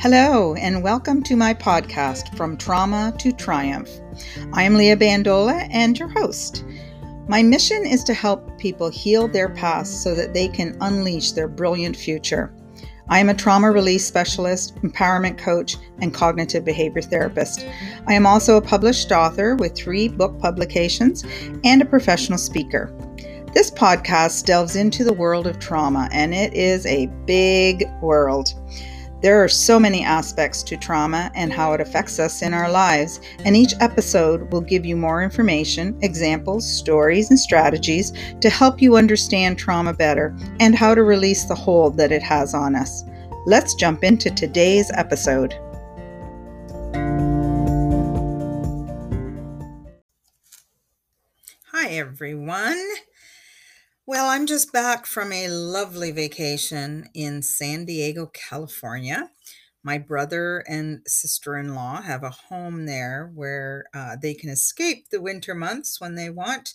Hello, and welcome to my podcast, From Trauma to Triumph. I am Leah Bandola and your host. My mission is to help people heal their past so that they can unleash their brilliant future. I am a trauma release specialist, empowerment coach, and cognitive behavior therapist. I am also a published author with three book publications and a professional speaker. This podcast delves into the world of trauma, and it is a big world. There are so many aspects to trauma and how it affects us in our lives, and each episode will give you more information, examples, stories, and strategies to help you understand trauma better and how to release the hold that it has on us. Let's jump into today's episode. Hi, everyone. Well, I'm just back from a lovely vacation in San Diego, California. My brother and sister in law have a home there where uh, they can escape the winter months when they want.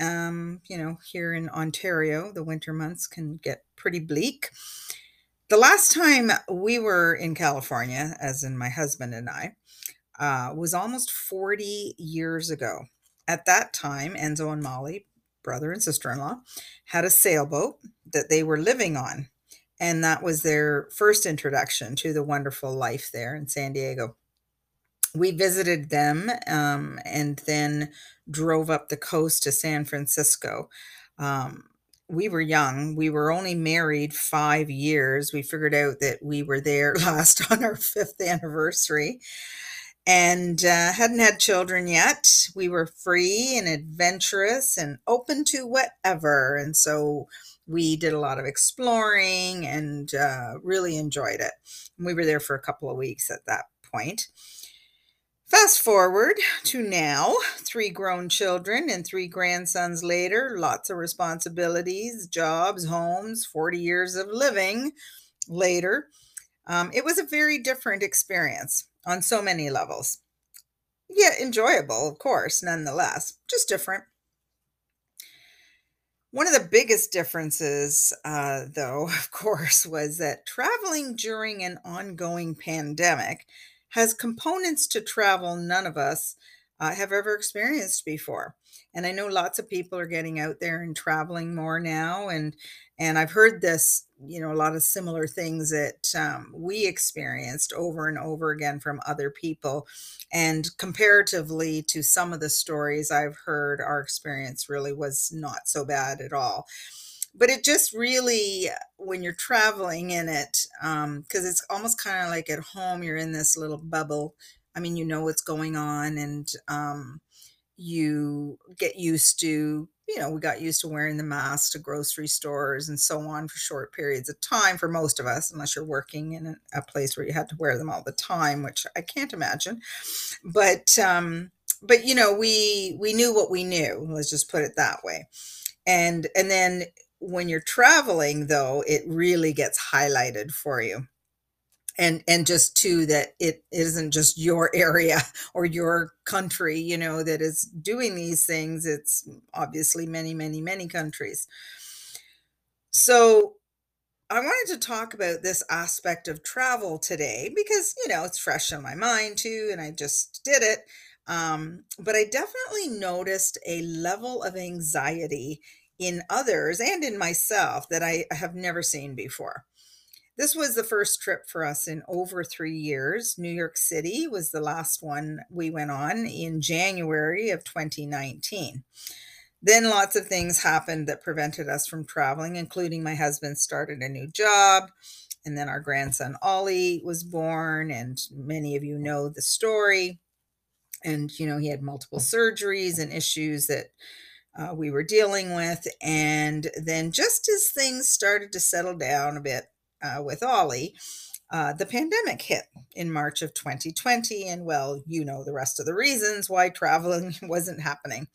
Um, you know, here in Ontario, the winter months can get pretty bleak. The last time we were in California, as in my husband and I, uh, was almost 40 years ago. At that time, Enzo and Molly brother and sister in law, had a sailboat that they were living on. And that was their first introduction to the wonderful life there in San Diego. We visited them um, and then drove up the coast to San Francisco. Um, we were young. We were only married five years. We figured out that we were there last on our fifth anniversary and uh, hadn't had children yet. We were free and adventurous and open to whatever. And so we did a lot of exploring and uh, really enjoyed it. We were there for a couple of weeks at that point. Fast forward to now, three grown children and three grandsons later, lots of responsibilities, jobs, homes, 40 years of living later. Um, it was a very different experience on so many levels. Yeah, enjoyable, of course, nonetheless, just different. One of the biggest differences, uh, though, of course, was that traveling during an ongoing pandemic has components to travel none of us uh, have ever experienced before. And I know lots of people are getting out there and traveling more now, and and I've heard this, you know, a lot of similar things that um, we experienced over and over again from other people. And comparatively to some of the stories I've heard, our experience really was not so bad at all. But it just really, when you're traveling in it, because um, it's almost kind of like at home, you're in this little bubble. I mean, you know what's going on, and um, you get used to you know we got used to wearing the mask to grocery stores and so on for short periods of time for most of us unless you're working in a, place where you had to wear them all the time which i can't imagine. But um but you know we we knew what we knew let's just put it that way. And and then when you're traveling though it really gets highlighted for you and and just too that it isn't just your area or your country you know that is doing these things. It's obviously many many many countries. So i wanted to talk about this aspect of travel today because you know it's fresh in my mind too and i just did it. Um, but i definitely noticed a level of anxiety in others and in myself that i have never seen before this was the first trip for us in over three years. New York City was the last one we went on in January of 2019. Then lots of things happened that prevented us from traveling, including my husband started a new job. And then our grandson Ollie was born, and many of you know the story. And, you know, he had multiple surgeries and issues that uh, we were dealing with. And then, just as things started to settle down a bit, uh, with Ollie, uh, the pandemic hit in March of 2020. And well, you know the rest of the reasons why traveling wasn't happening.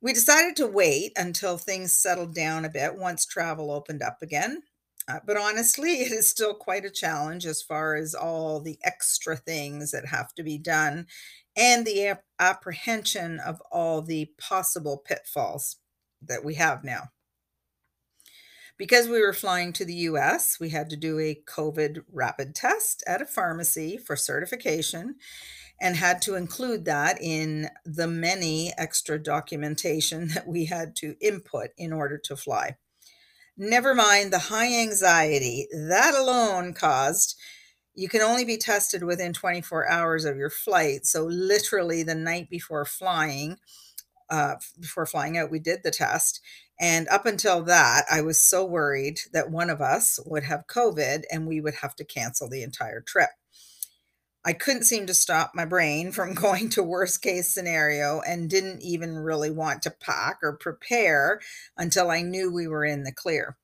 We decided to wait until things settled down a bit once travel opened up again. Uh, but honestly, it is still quite a challenge as far as all the extra things that have to be done and the ap- apprehension of all the possible pitfalls that we have now. Because we were flying to the US, we had to do a COVID rapid test at a pharmacy for certification and had to include that in the many extra documentation that we had to input in order to fly. Never mind the high anxiety that alone caused. You can only be tested within 24 hours of your flight. So, literally, the night before flying, uh, before flying out, we did the test. And up until that, I was so worried that one of us would have COVID and we would have to cancel the entire trip. I couldn't seem to stop my brain from going to worst case scenario and didn't even really want to pack or prepare until I knew we were in the clear.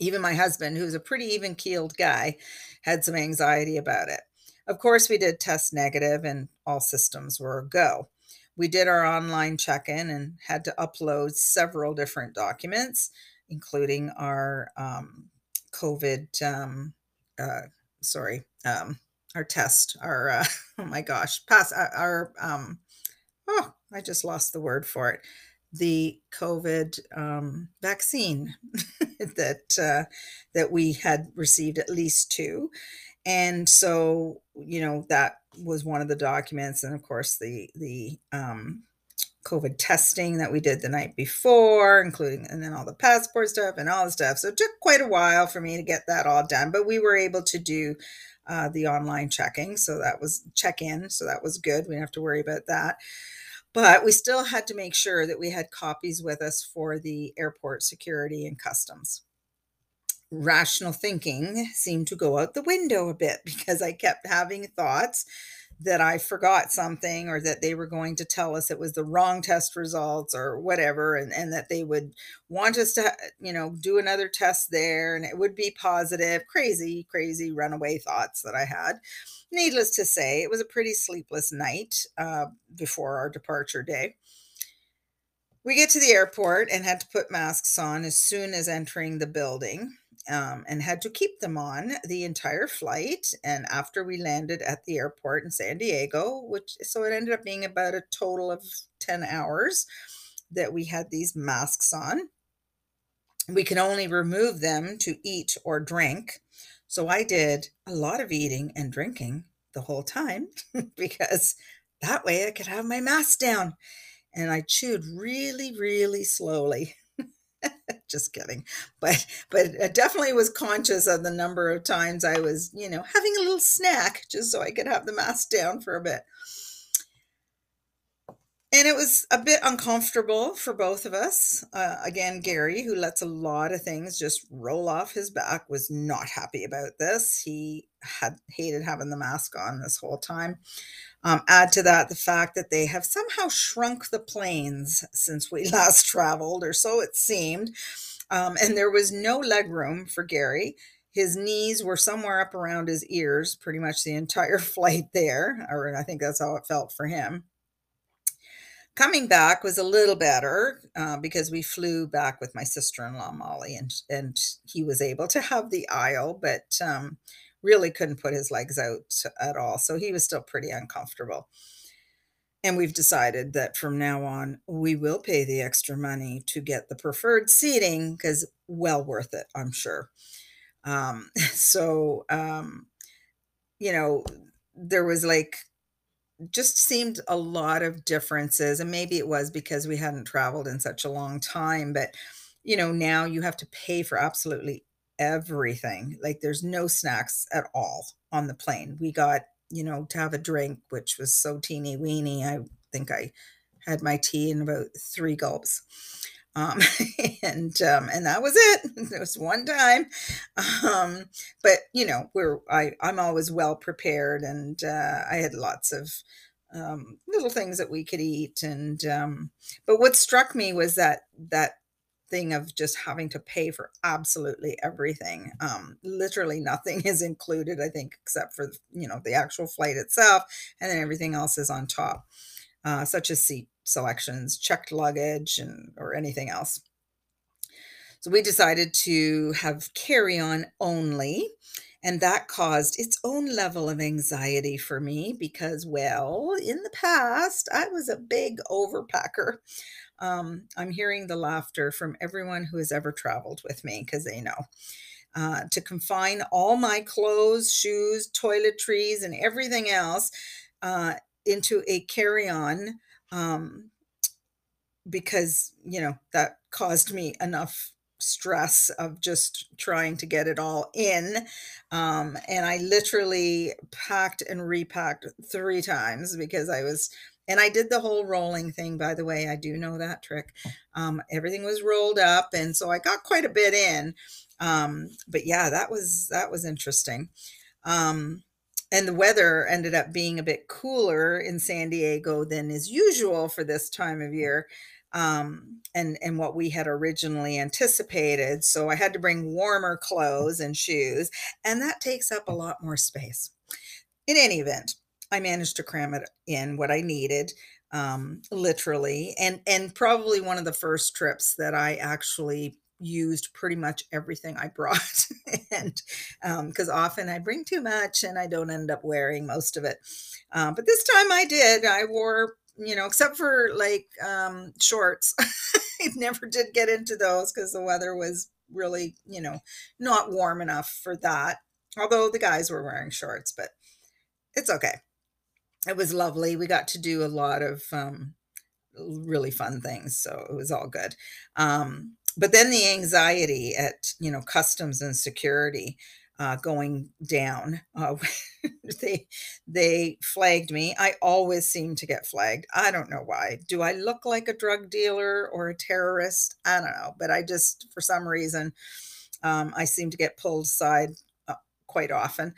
Even my husband, who's a pretty even keeled guy, had some anxiety about it. Of course, we did test negative and all systems were a go. We did our online check in and had to upload several different documents, including our um, COVID, um, uh, sorry, um, our test, our uh, oh my gosh, pass uh, our um, oh, I just lost the word for it. The COVID um, vaccine that uh, that we had received at least two, and so you know that was one of the documents, and of course the the um, COVID testing that we did the night before, including and then all the passport stuff and all the stuff. So it took quite a while for me to get that all done, but we were able to do uh, the online checking. So that was check in. So that was good. We didn't have to worry about that. But we still had to make sure that we had copies with us for the airport security and customs. Rational thinking seemed to go out the window a bit because I kept having thoughts that I forgot something or that they were going to tell us it was the wrong test results or whatever, and, and that they would want us to, you know, do another test there and it would be positive. Crazy, crazy runaway thoughts that I had. Needless to say, it was a pretty sleepless night uh, before our departure day. We get to the airport and had to put masks on as soon as entering the building um, and had to keep them on the entire flight. And after we landed at the airport in San Diego, which so it ended up being about a total of 10 hours that we had these masks on. We can only remove them to eat or drink. So I did a lot of eating and drinking the whole time because that way I could have my mask down. And I chewed really, really slowly. Just kidding. But but I definitely was conscious of the number of times i was you know having a little snack just so i could have the mask down for a bit. And it was a bit uncomfortable for both of us. Uh, again gary who lets a lot of things just roll off his back was not happy about this. He had hated having the mask on this whole time um, add to that the fact that they have somehow shrunk the planes since we last traveled, or so it seemed. Um, and there was no leg room for Gary. His knees were somewhere up around his ears pretty much the entire flight there, or I think that's how it felt for him. Coming back was a little better uh, because we flew back with my sister in law, Molly, and, and he was able to have the aisle, but um, really couldn't put his legs out at all. So he was still pretty uncomfortable. And we've decided that from now on, we will pay the extra money to get the preferred seating because well worth it, I'm sure. Um, so, um, you know, there was like, just seemed a lot of differences. And maybe it was because we hadn't traveled in such a long time, but you know, now you have to pay for absolutely everything. Like there's no snacks at all on the plane. We got, you know, to have a drink, which was so teeny weeny. I think I had my tea in about three gulps. Um, and um, and that was it. It was one time, um, but you know, we're I I'm always well prepared, and uh, I had lots of um, little things that we could eat. And um, but what struck me was that that thing of just having to pay for absolutely everything. Um, literally nothing is included, I think, except for you know the actual flight itself, and then everything else is on top, uh, such as seat selections, checked luggage, and or anything else. So we decided to have carry on only. And that caused its own level of anxiety for me because, well, in the past, I was a big overpacker. Um, I'm hearing the laughter from everyone who has ever traveled with me because they know. Uh, to confine all my clothes, shoes, toiletries, and everything else uh, into a carry on um, because, you know, that caused me enough stress of just trying to get it all in. Um, and I literally packed and repacked three times because I was, and I did the whole rolling thing, by the way. I do know that trick. Um, everything was rolled up. And so I got quite a bit in. Um, but yeah, that was, that was interesting. Um, and the weather ended up being a bit cooler in San Diego than is usual for this time of year um, and and what we had originally anticipated. So I had to bring warmer clothes and shoes, and that takes up a lot more space. In any event, I managed to cram it in what I needed, um, literally, and and probably one of the first trips that I actually used pretty much everything I brought, and because um, often I bring too much and I don't end up wearing most of it. Uh, but this time I did. I wore you know, except for like um, shorts. I never did get into those because the weather was really, you know, not warm enough for that. Although the guys were wearing shorts, but it's okay. It was lovely. We got to do a lot of um, really fun things, so it was all good. Um, but then the anxiety at you know customs and security uh, going down. Uh, they they flagged me. I always seem to get flagged. I don't know why. Do I look like a drug dealer or a terrorist? I don't know, but I just for some reason um, I seem to get pulled aside uh, quite often,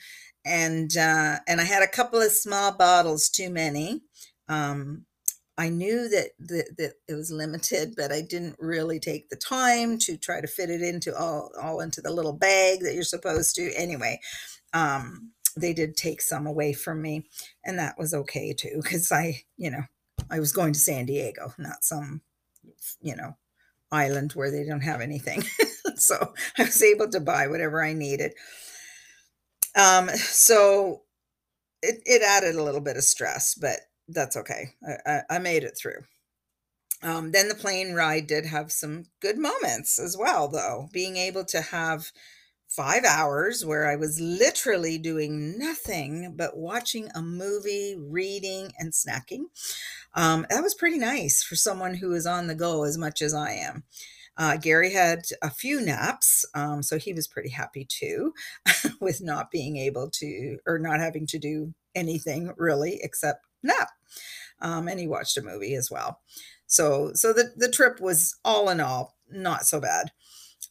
and uh, and I had a couple of small bottles too many. Um, I knew that, that that it was limited, but I didn't really take the time to try to fit it into all all into the little bag that you're supposed to. Anyway, um, they did take some away from me, and that was okay too, because I, you know, I was going to San Diego, not some, you know, island where they don't have anything. so I was able to buy whatever I needed. Um, so it, it added a little bit of stress, but that's okay. I, I, I made it through. Um, then the plane ride did have some good moments as well, though. Being able to have five hours where I was literally doing nothing but watching a movie, reading, and snacking. Um, that was pretty nice for someone who is on the go as much as I am. Uh, Gary had a few naps, um, so he was pretty happy too with not being able to or not having to do anything really except nap. Um, and he watched a movie as well. So, so the, the trip was all in all not so bad.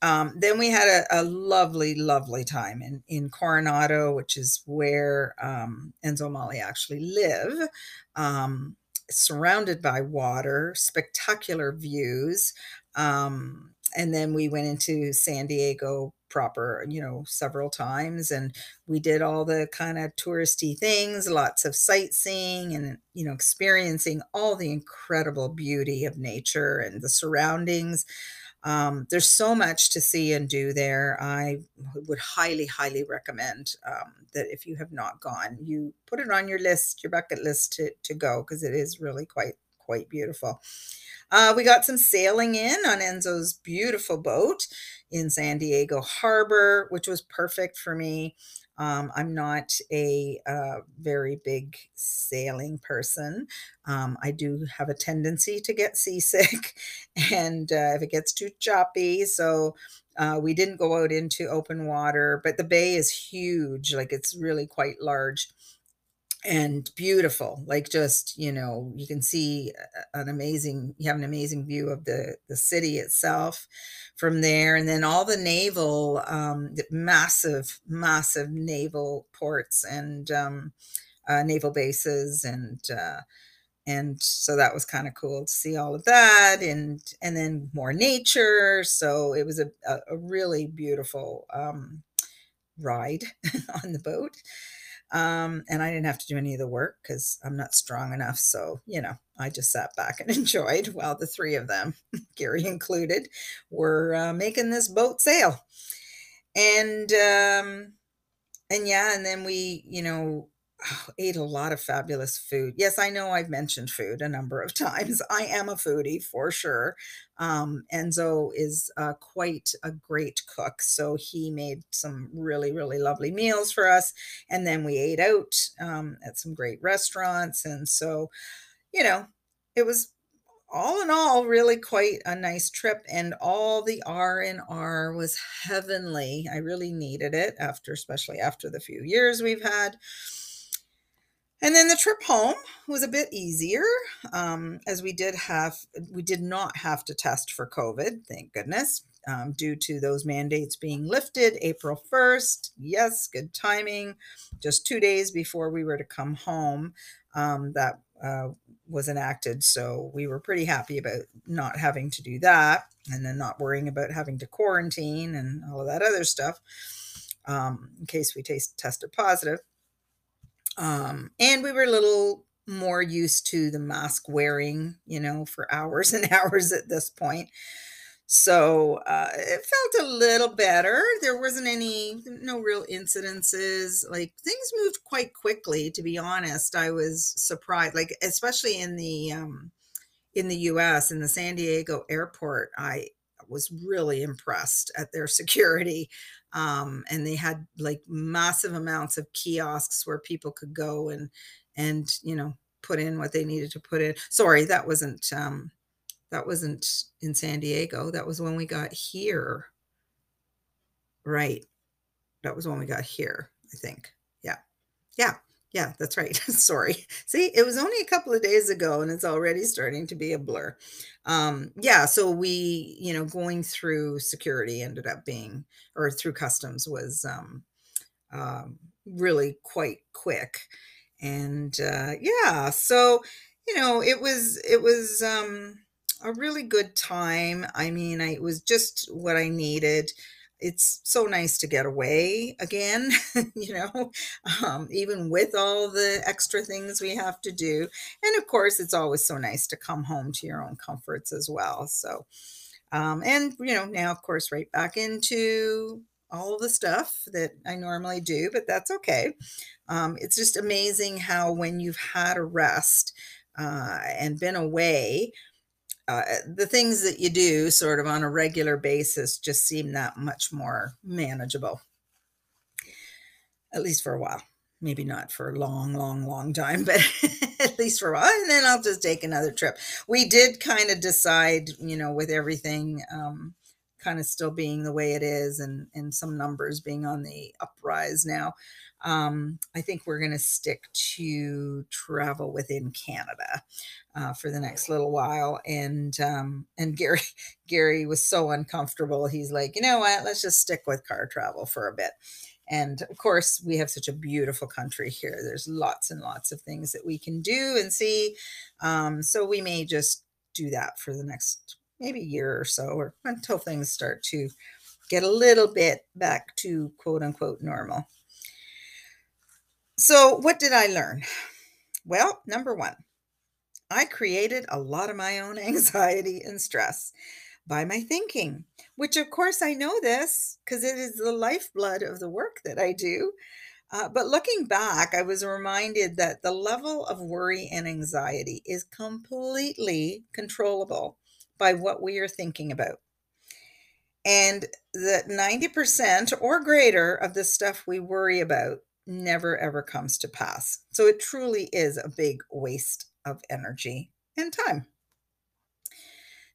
Um, then we had a, a, lovely, lovely time in, in Coronado, which is where um, Enzo Molly actually live, um, surrounded by water, spectacular views. Um, and then we went into San Diego proper, you know, several times. And we did all the kind of touristy things, lots of sightseeing and, you know, experiencing all the incredible beauty of nature and the surroundings. Um, there's so much to see and do there. I would highly, highly recommend um, that if you have not gone, you put it on your list, your bucket list to, to go, because it is really quite, quite beautiful. Uh, we got some sailing in on Enzo's beautiful boat in San Diego Harbor, which was perfect for me. Um, I'm not a uh, very big sailing person. Um, I do have a tendency to get seasick, and uh, if it gets too choppy, so uh, we didn't go out into open water. But the bay is huge; like it's really quite large and beautiful like just you know you can see an amazing you have an amazing view of the the city itself from there and then all the naval um massive massive naval ports and um uh, naval bases and uh and so that was kind of cool to see all of that and and then more nature so it was a, a, a really beautiful um ride on the boat um, and I didn't have to do any of the work because I'm not strong enough. So, you know, I just sat back and enjoyed while the three of them, Gary included, were uh, making this boat sail. And, um, and yeah, and then we, you know, ate a lot of fabulous food. Yes, I know I've mentioned food a number of times. I am a foodie for sure. Um, Enzo is uh, quite a great cook, so he made some really, really lovely meals for us. And then we ate out um, at some great restaurants. And so, you know, it was all in all really quite a nice trip and all the r&r was heavenly i really needed it after especially after the few years we've had and then the trip home was a bit easier um, as we did have we did not have to test for covid thank goodness um, due to those mandates being lifted april 1st yes good timing. Just two days before we were to come home um, that uh, was enacted so we were pretty happy about not having to do that and then not worrying about having to quarantine and all of that other stuff um, in case we taste, tested positive um, and we were a little more used to the mask wearing, you know, for hours and hours at this point. So uh, it felt a little better. There wasn't any, no real incidences. Like things moved quite quickly, to be honest. I was surprised, like, especially in the, um, in the US, in the San Diego airport, I was really impressed at their security um, and they had like massive amounts of kiosks where people could go and and you know put in what they needed to put in. Sorry that wasn't um that wasn't in san diego. That was when we got here. Right. That was when we got here i think. Yeah. Yeah yeah, that's right. Sorry. See, it was only a couple of days ago and it's already starting to be a blur. Um, yeah, so we, you know, going through security ended up being, or through customs was um, um, really quite quick. And uh, yeah, so, you know, it was, it was um, a really good time. I mean, I, it was just what I needed it's so nice to get away again, you know, um, even with all the extra things we have to do. And of course, it's always so nice to come home to your own comforts as well. So, um, and, you know, now, of course, right back into all the stuff that I normally do, but that's okay. Um, it's just amazing how when you've had a rest uh, and been away, uh, the things that you do sort of on a regular basis just seem that much more manageable, at least for a while. Maybe not for a long, long, long time, but at least for a while. And then I'll just take another trip. We did kind of decide, you know, with everything um, kind of still being the way it is and, and some numbers being on the uprise now. Um, I think we're going to stick to travel within Canada uh, for the next little while. And um, and Gary Gary was so uncomfortable. He's like, you know what? Let's just stick with car travel for a bit. And of course, we have such a beautiful country here. There's lots and lots of things that we can do and see. Um, so we may just do that for the next maybe year or so, or until things start to get a little bit back to quote unquote normal. So, what did I learn? Well, number one, I created a lot of my own anxiety and stress by my thinking, which of course I know this because it is the lifeblood of the work that I do. Uh, but looking back, I was reminded that the level of worry and anxiety is completely controllable by what we are thinking about. And that 90% or greater of the stuff we worry about never ever comes to pass. So it truly is a big waste of energy and time.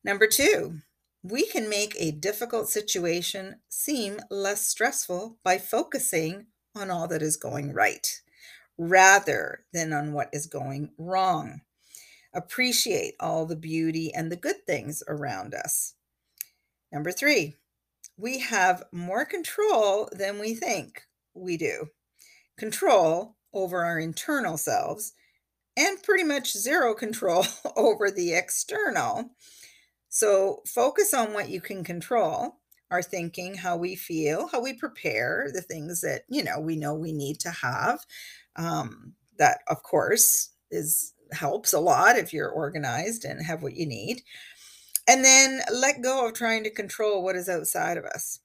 Number two, we can make a difficult situation seem less stressful by focusing on all that is going right rather than on what is going wrong. Appreciate all the beauty and the good things around us. Number three, we have more control than we think we do. Control over our internal selves and pretty much zero control over the external. So focus on what you can control our thinking, how we feel, how we prepare, the things that, you know, we know we need to have. Um, that, of course, is helps a lot if you're organized and have what you need. And then let go of trying to control what is outside of us.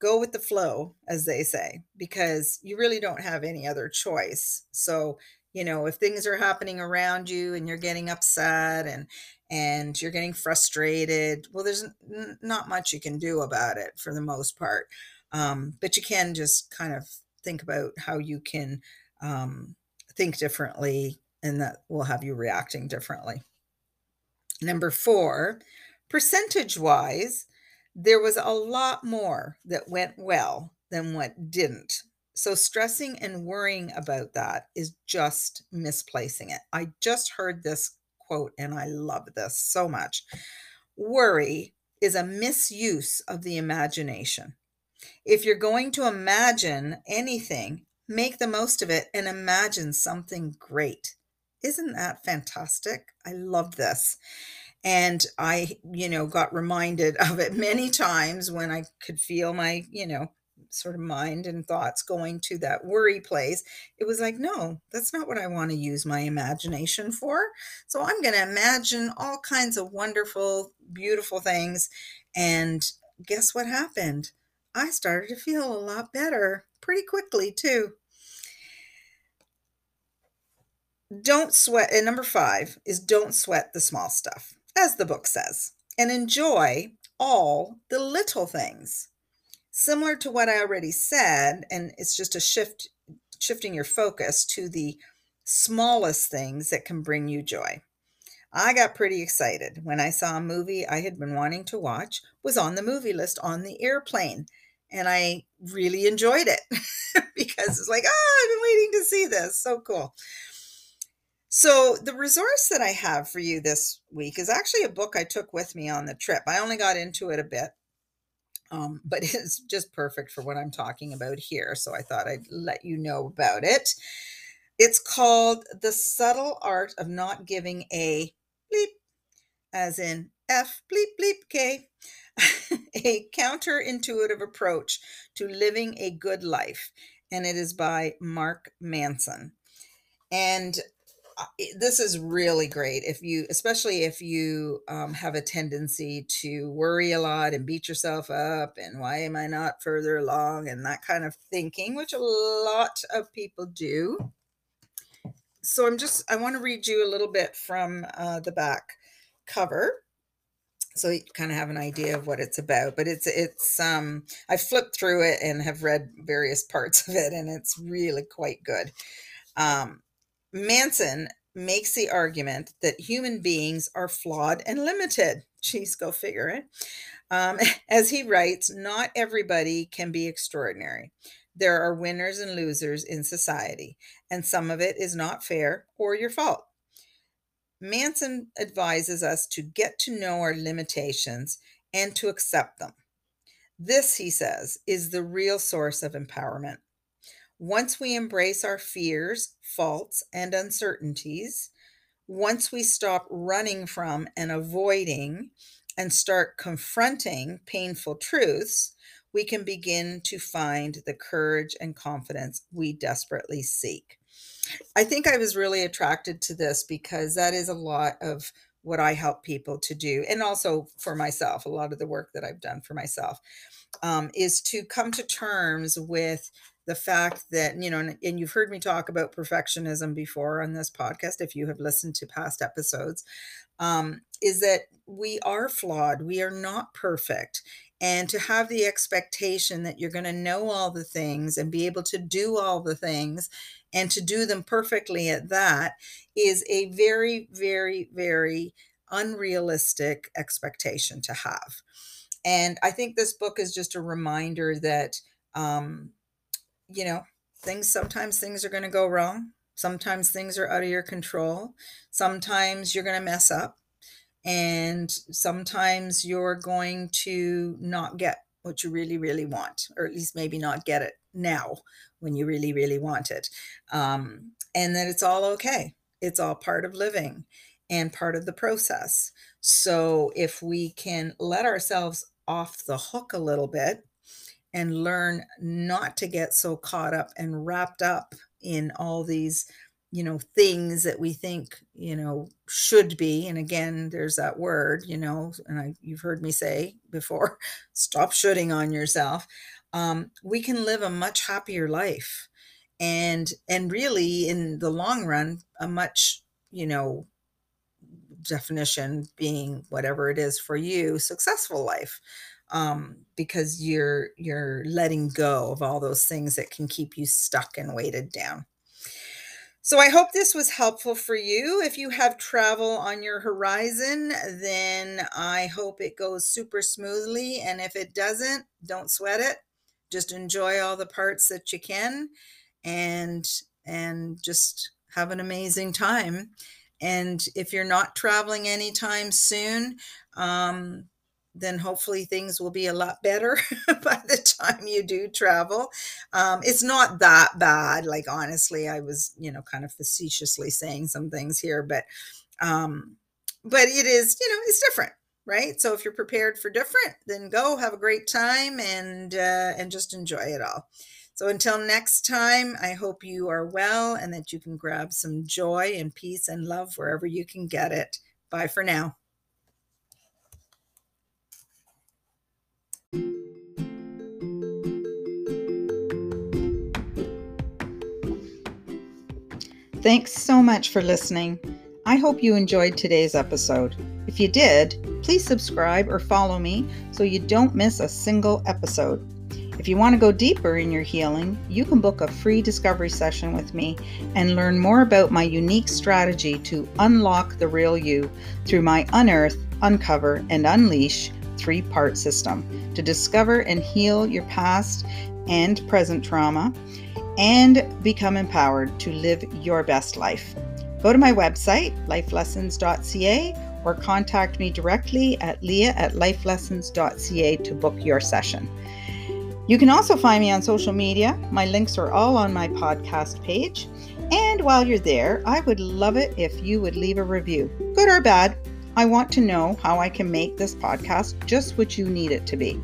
Go with the flow, as they say, because you really don't have any other choice. So, you know, if things are happening around you and you're getting upset and and you're getting frustrated, well, there's n- not much you can do about it for the most part. Um, but you can just kind of think about how you can um, think differently, and that will have you reacting differently. Number four, percentage wise, there was a lot more that went well than what didn't. So, stressing and worrying about that is just misplacing it. I just heard this quote and I love this so much. Worry is a misuse of the imagination. If you're going to imagine anything, make the most of it and imagine something great. Isn't that fantastic? I love this. And I, you know, got reminded of it many times when I could feel my, you know, sort of mind and thoughts going to that worry place. It was like, no, that's not what I want to use my imagination for. So I'm going to imagine all kinds of wonderful, beautiful things. And guess what happened? I started to feel a lot better pretty quickly, too. Don't sweat. And number five is don't sweat the small stuff as the book says, and enjoy all the little things. Similar to what I already said, and it's just a shift, shifting your focus to the smallest things that can bring you joy. I got pretty excited when I saw a movie I had been wanting to watch was on the movie list on the airplane and I really enjoyed it because it's like, oh, I've been waiting to see this. So cool. So, the resource that I have for you this week is actually a book I took with me on the trip. I only got into it a bit, um, but it's just perfect for what I'm talking about here. So, I thought I'd let you know about it. It's called The Subtle Art of Not Giving a Bleep, as in F bleep bleep K, a counterintuitive approach to living a good life. And it is by Mark Manson. And this is really great if you especially if you um, have a tendency to worry a lot and beat yourself up and why am i not further along and that kind of thinking which a lot of people do. So i'm just i want to read you a little bit from uh, the back cover so you kind of have an idea of what it's about but it's it's um i flipped through it and have read various parts of it and it's really quite good. Um Manson makes the argument that human beings are flawed and limited. Jeez, go figure it. Um, as he writes, not everybody can be extraordinary. There are winners and losers in society, and some of it is not fair or your fault. Manson advises us to get to know our limitations and to accept them. This, he says, is the real source of empowerment. Once we embrace our fears, faults, and uncertainties, once we stop running from and avoiding and start confronting painful truths, we can begin to find the courage and confidence we desperately seek. I think I was really attracted to this because that is a lot of what I help people to do, and also for myself, a lot of the work that I've done for myself um, is to come to terms with the fact that you know and, and, you've heard me talk about perfectionism before on this podcast if you have listened to past episodes um, is that we are flawed we are not perfect. And to have the expectation that you're going to know all the things and be able to do all the things and to do them perfectly at that is a very very very unrealistic expectation to have. And i think this book is just a reminder that um, you know, things sometimes things are going to go wrong. Sometimes things are out of your control. Sometimes you're going to mess up. And sometimes you're going to not get what you really, really want, or at least maybe not get it now when you really, really want it. Um, and that it's all okay. It's all part of living and part of the process. So if we can let ourselves off the hook a little bit and learn not to get so caught up and wrapped up in all these you know things that we think you know should be. And again there's that word you know and I, you've heard me say before stop shoulding on yourself. Um, we can live a much happier life and and really in the long run a much you know definition being whatever it is for you successful life um, because you're you're letting go of all those things that can keep you stuck and weighted down so I hope this was helpful for you. If you have travel on your horizon, then I hope it goes super smoothly. And if it doesn't, don't sweat it. Just enjoy all the parts that you can and and just have an amazing time. And if you're not traveling anytime soon, um, then hopefully things will be a lot better by the time you do travel. Um, it's not that bad. Like, honestly, I was, you know, kind of facetiously saying some things here, but, um, but it is, you know, it's different, right? So if you're prepared for different, then go have a great time and, uh, and just enjoy it all. So until next time, I hope you are well and that you can grab some joy and peace and love wherever you can get it. Bye for now. Thanks so much for listening. I hope you enjoyed today's episode. If you did, please subscribe or follow me so you don't miss a single episode. If you want to go deeper in your healing, you can book a free discovery session with me and learn more about my unique strategy to unlock the real you through my Unearth, Uncover, and Unleash three part system to discover and heal your past and present trauma and become empowered to live your best life. Go to my website, lifelessons.ca, or contact me directly at leah at lifelessons.ca to book your session. You can also find me on social media. My links are all on my podcast page. And while you're there, I would love it if you would leave a review, good or bad. I want to know how I can make this podcast just what you need it to be.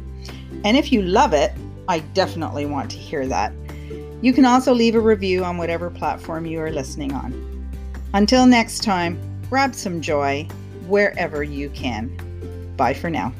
And if you love it, I definitely want to hear that. You can also leave a review on whatever platform you are listening on. Until next time, grab some joy wherever you can. Bye for now.